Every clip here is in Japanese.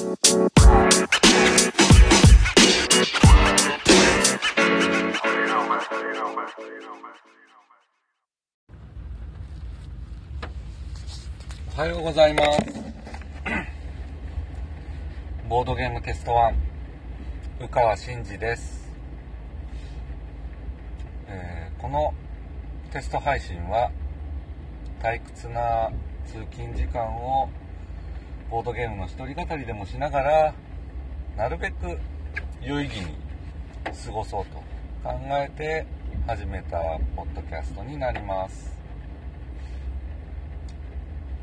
おはようございます。ボードゲームテスト1宇川真二です、えーこのテスト配信は退屈な通勤時間をボードゲームの一人語りでもしながらなるべく有意義に過ごそうと考えて始めたポッドキャストになります。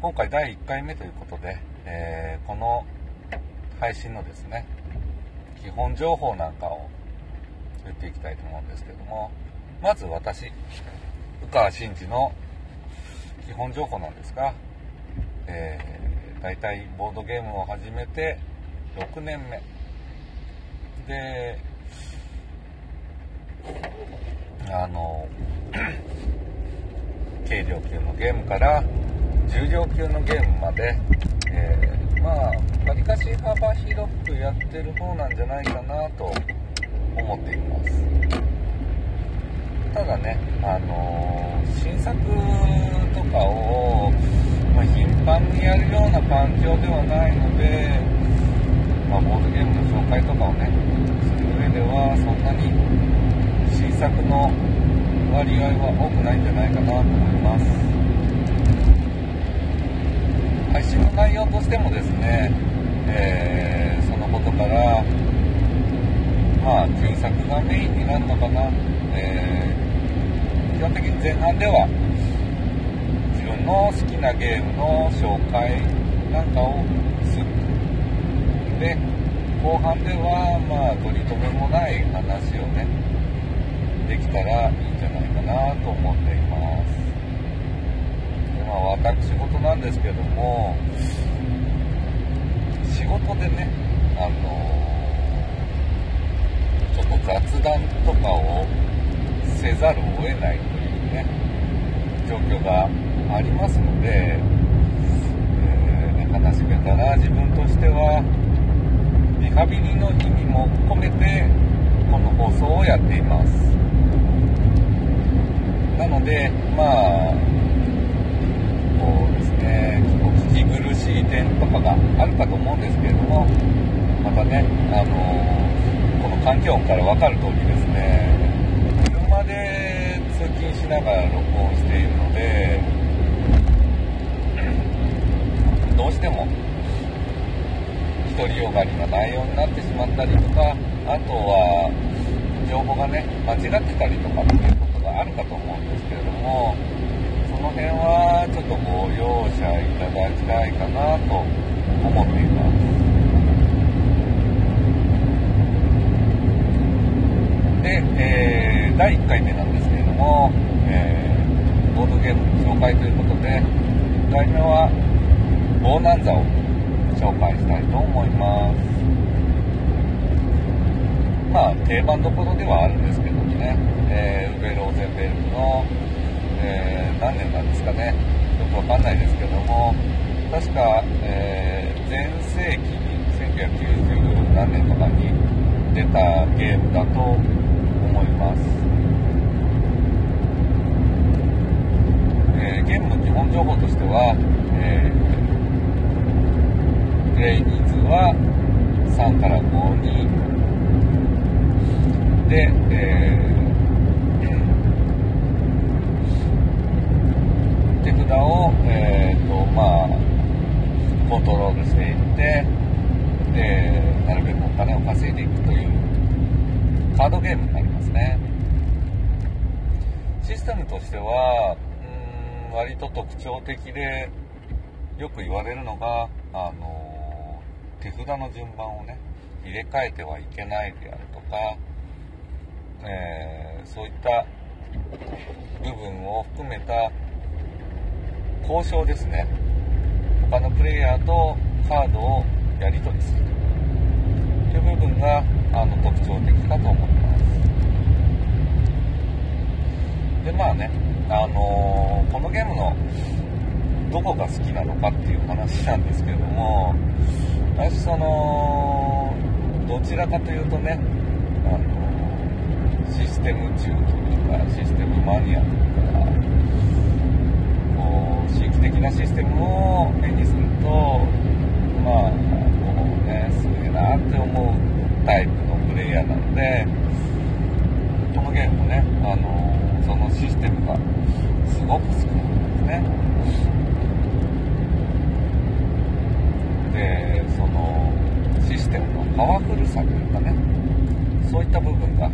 今回第1回目ということで、えーこの配信のですね基本情報なんかを言っていきたいと思うんですけどもまず私宇川真二の基本情報なんですが、えー、大体ボードゲームを始めて6年目。であの 軽量級のゲームから重量級のゲームまで、えーまあわりかし幅広くやってる方なんじゃないかなと思っています。ただねあの新作とかを、まあ、頻繁にやるような環境ではないので、まあ、ボードゲームの紹介とかをねする上ではそんなに新作の割合は多くないんじゃないかなと思います。配信の内容としてもですね、えーそのことからまあ旧作がメインになるのかな、えー基本的に前半ではの好きなゲームの紹介なんかをする。で後半ではまあ取り留めもない話をねできたらいいんじゃないかなと思っています。でまあ私事なんですけども仕事でねあのちょっと雑談とかをせざるを得ないというね状況がありますので、えー話し下手な自分としてはリハビリの意味も込めてこの放送をやっています。なのでまあこうですねお聞き苦しい点とかがあるかと思うんですけれどもまたねあのこの環境音から分かる通りですね車で通勤しながら録音しているのでどうしても独りよがりな内容になってしまったりとかあとは情報がね間違ってたりとかっていうことがあるかと思うんですけれどもその辺はちょっとご容赦いただきたいかなと思っています。で、えー第1回目なんですけれども、えーボードゲームの紹介ということで1回目はボーナンザを紹介したいと思います。まあ定番どころではあるんですけどね、えーウベ・ローゼンベルクの、えー何年なんですかね。よくわかんないですけども。確か、えー前世紀に1990何年とかに出たゲームだと思います、えーゲームの基本情報としては、えープレイ人数は3から5人で、えー。手札を、えーとまあ、コントロールしていってでなるべくお金を稼いでいくというカードゲームになりますね。システムとしてはうん割と特徴的でよく言われるのが、あの手札の順番をね入れ替えてはいけないであるとか、えーそういった部分を含めた交渉ですね。他のプレイヤーとカードをやり取りするという部分があの特徴的かと思います。でまあね、あのーこのゲームのどこが好きなのかっていう話なんですけども私そのどちらかというとねあのシステム中というかシステムマニアというかこう刺激的なシステムを目にするとまあこうねすげえなって思うタイプのプレイヤーなのでこのゲームもねあのそのシステムがすごく好きなんですね。でそのシステムのパワフルさというかねそういった部分が、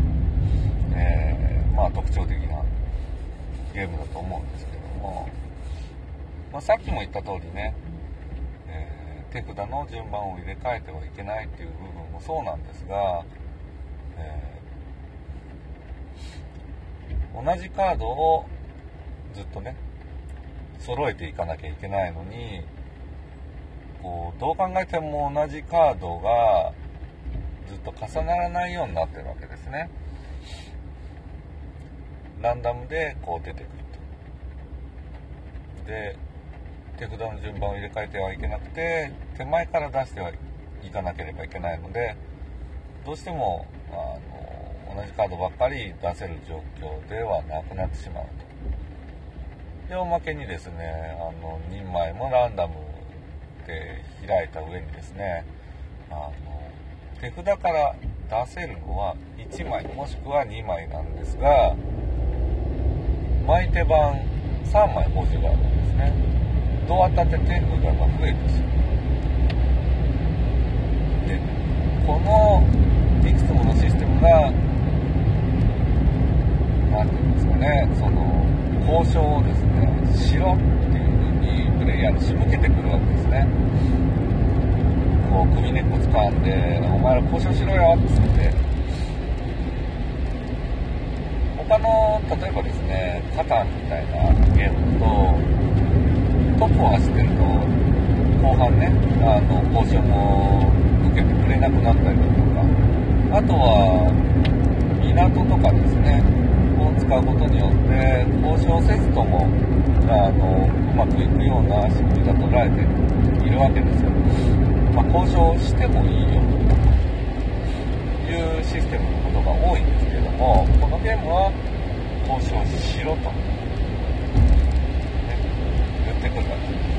えー、まあ、特徴的なゲームだと思うんですけども、まあ、さっきも言った通りね、えー、手札の順番を入れ替えてはいけないっていう部分もそうなんですが、えー、同じカードをずっとね揃えていかなきゃいけないのにこうどう考えても同じカードがずっと重ならないようになってるわけですね。ランダムでこう出てくると。で手札の順番を入れ替えてはいけなくて手前から出してはいかなければいけないのでどうしてもあの同じカードばっかり出せる状況ではなくなってしまうと。でおまけにですねあの2枚もランダムて開いた上にですねあの手札から出せるのは1枚もしくは2枚なんですが巻い手番3枚補充があるんですね。どう当たって手札が増えてしまう。でこのいくつものシステムが何て言うんですかねその交渉をですねしろっていうプレイヤーに仕向けてくるわけですねう首根っこ掴んで「お前ら交渉しろよ」っつって他の例えばですねカタンみたいなゲームとトップを走ってると後半ねあの交渉も受けてくれなくなったりだとかあとは港とかですねを使うことによって交渉せずともあのうまくいくような仕組みが取られているわけですよ。まあ、交渉してもいいよというシステムのことが多いんですけれども、このゲームは交渉しろと、ね、言ってくるわけです。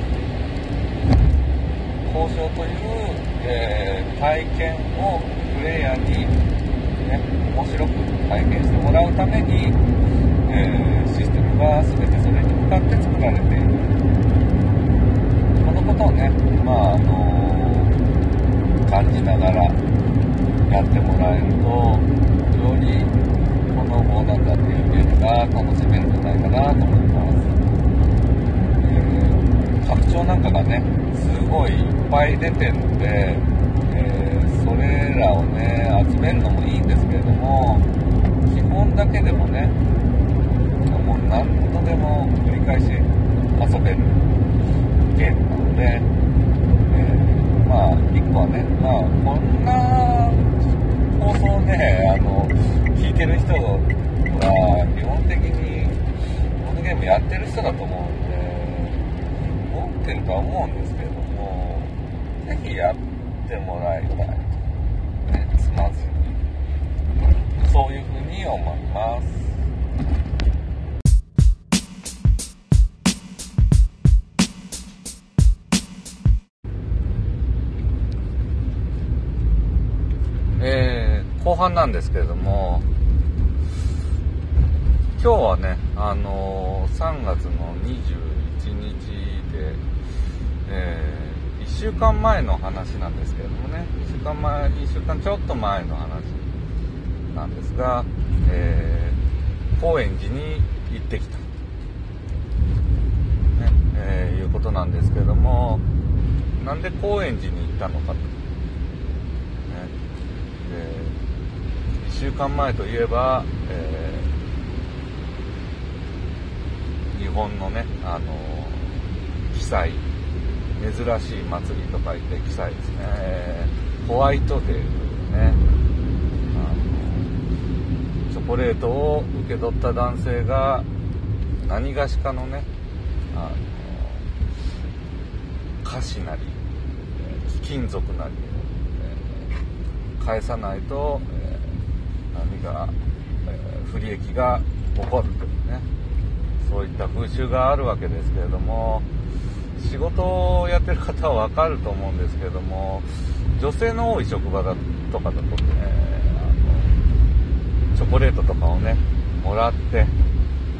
交渉という、えー、体験をプレイヤーに、ね、面白く体験してもらうために、えー、システムが全てそれに向かって作られているこのことをねまああの感じながらやってもらえるとよりこのボーナンダっていうゲームが楽しめるんじゃないかなと思います、えー、拡張なんかがねすごいいっぱい出てるので、えー、それらをね集めるのもいいんですけれども基本だけでもねもう何度でも繰り返し遊べるゲームなので、まあ1個はねまあこんな放送ねあの聞いてる人は基本的にこのゲームやってる人だと思うんで持ってるとは思うんですけれども是非やってもらいたいねつまずにそういうふうに思います。後半なんですけれども、今日はね、あのー、3月の21日で、えー、1週間前の話なんですけれどもね、1週間前、1週間ちょっと前の話なんですが、えー、高円寺に行ってきた。ね、えー、いうことなんですけれども、なんで高円寺に行ったのかと。ね、で週間前といえば、えー、日本のね、あのー、記載、珍しい祭りと書いて記載ですね、えー、ホワイトデーというね、あのチョコレートを受け取った男性が何がしかのね、あの歌詞なり、貴金属なり、えー、返さないと、え何が、えー、不利益が起こるというねそういった風習があるわけですけれども仕事をやってる方は分かると思うんですけれども女性の多い職場だとかだとねあのチョコレートとかをねもらって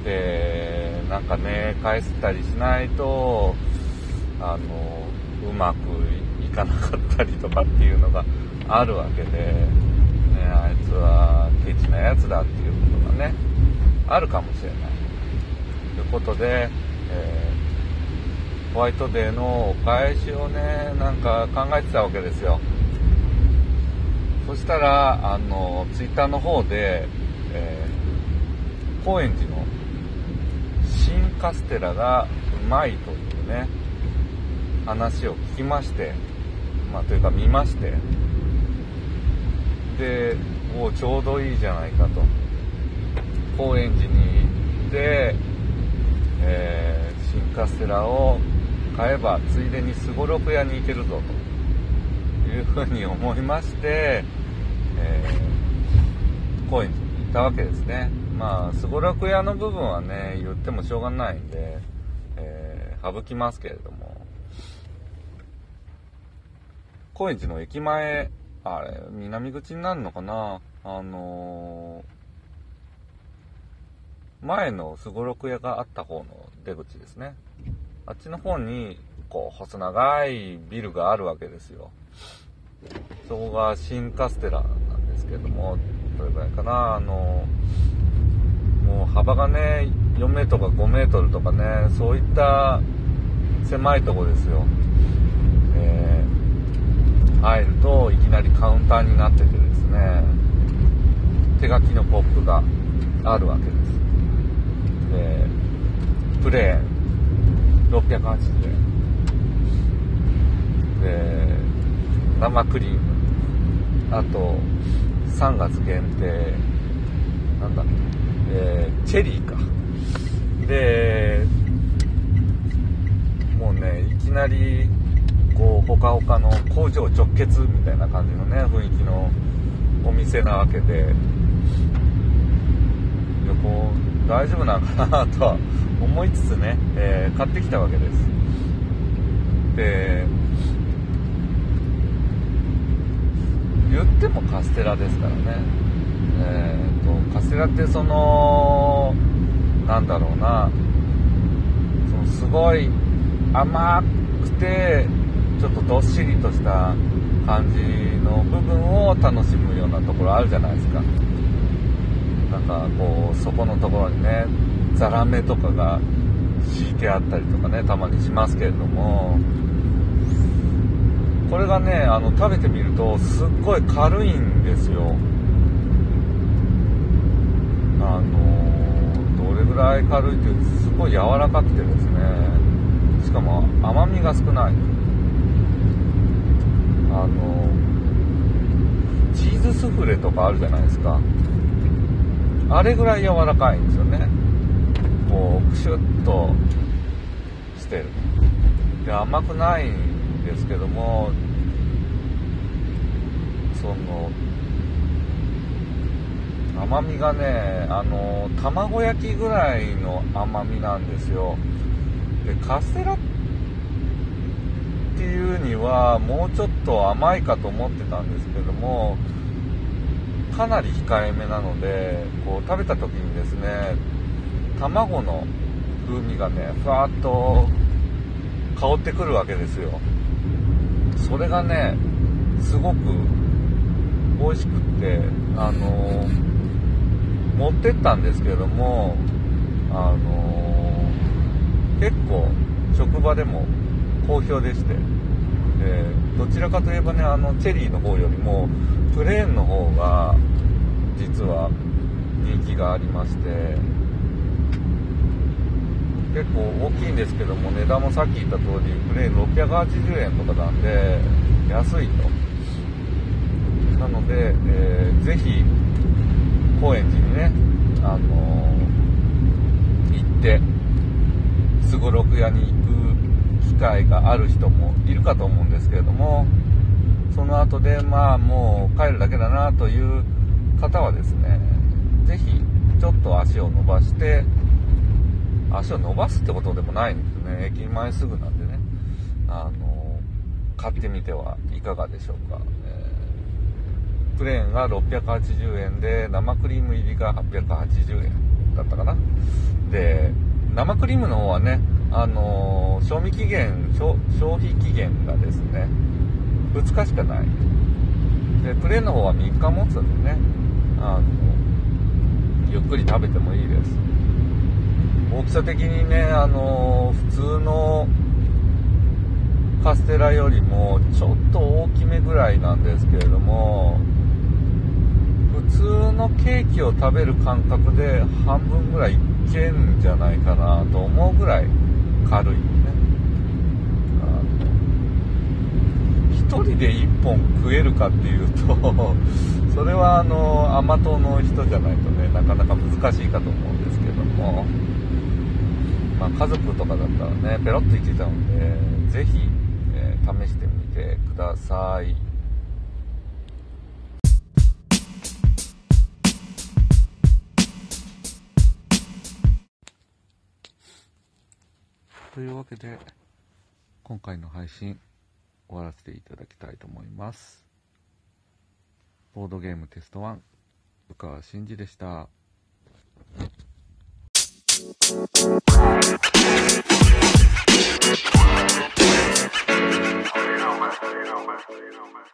でなんかね返したりしないとあのうまくいかなかったりとかっていうのがあるわけで、つはケチなやつだっていうことがねあるかもしれないということで、えー、ホワイトデーのお返しをねなんか考えてたわけですよそしたらあのツイッターの方で、えー、高円寺の新カステラがうまいというね話を聞きましてまあというか見ましてでもうちょうどいいじゃないかと。高円寺に行って、えー、新カステラを買えばついでにすごろく屋に行けるぞと。いうふうに思いまして、えー、高円寺に行ったわけですね。まあすごろく屋の部分はね言ってもしょうがないんで、えー、省きますけれども。高円寺の駅前あれ南口になるのかな？あのー、前のすごろく屋があった方の出口ですね。あっちの方にこう細長いビルがあるわけですよ。そこが新カステラなんですけどもどれぐらいかな？あのもう幅がね4メートルか5メートルとかねそういった狭いとこですよ、入るといきなりカウンターになっててですね。手書きのポップがあるわけです。でプレー。ン680円。で生クリーム。あと3月限定。なんだえー、チェリーか。でもうねいきなりこうほかほかの工場直結みたいな感じのね雰囲気のお店なわけで。いやこう大丈夫なのかなとは思いつつね、えー、買ってきたわけです。で言ってもカステラですからね。えーと、カステラってそのなんだろうな。そのすごい甘くてちょっとどっしりとした感じの部分を楽しむようなところあるじゃないですか。なんかこうそこのところにねザラメとかが敷いてあったりとかねたまにしますけれども。これがねあの食べてみるとすっごい軽いんですよ。あのどれぐらい軽いっていうすごい柔らかくてですね。しかも甘みが少ない。あのチーズスフレとかあるじゃないですか。あれぐらい柔らかいんですよね。こうクシュッとしてる。で甘くないんですけどもその甘みがねあの卵焼きぐらいの甘みなんですよ。でカステラってっていうにはもうちょっと甘いかと思ってたんですけどもかなり控えめなのでこう食べた時にですね卵の風味がねふわっと香ってくるわけですよ。それがねすごく美味しくってあの持ってったんですけどもあの、結構職場でも好評でして。どちらかといえばねあのチェリーの方よりもプレーンの方が実は人気がありまして。結構大きいんですけども値段もさっき言った通りプレーン680円とかなんで安いと。なので、えー、ぜひ高円寺にね、あのー、行ってすごろく屋に行く会がある人もいるかと思うんですけれどもその後でまあもう帰るだけだなという方はですね是非ちょっと足を伸ばして足を伸ばすってことでもないんですね。駅前すぐなんでね。あの買ってみてはいかがでしょうか、えー、プレーンが680円で生クリーム入りが880円だったかな。で生クリームの方はねあの賞味期限消費期限がですね2日しかない。でプレーンの方は3日持つんでね。あのゆっくり食べてもいいです。大きさ的にねあの普通のカステラよりもちょっと大きめぐらいなんですけれども普通のケーキを食べる感覚で半分ぐらいいけんじゃないかなと思うぐらい軽いね。1人で1本食えるかっていうとそれはあの甘党の人じゃないとねなかなか難しいかと思うんですけども、まあ、家族とかだったらねペロッといけちゃうんで是非、えー、試してみてください。というわけで、今回の配信終わらせていただきたいと思います。ボードゲームテスト1、宇川真司でした。You know, man. You know, man. You know, man.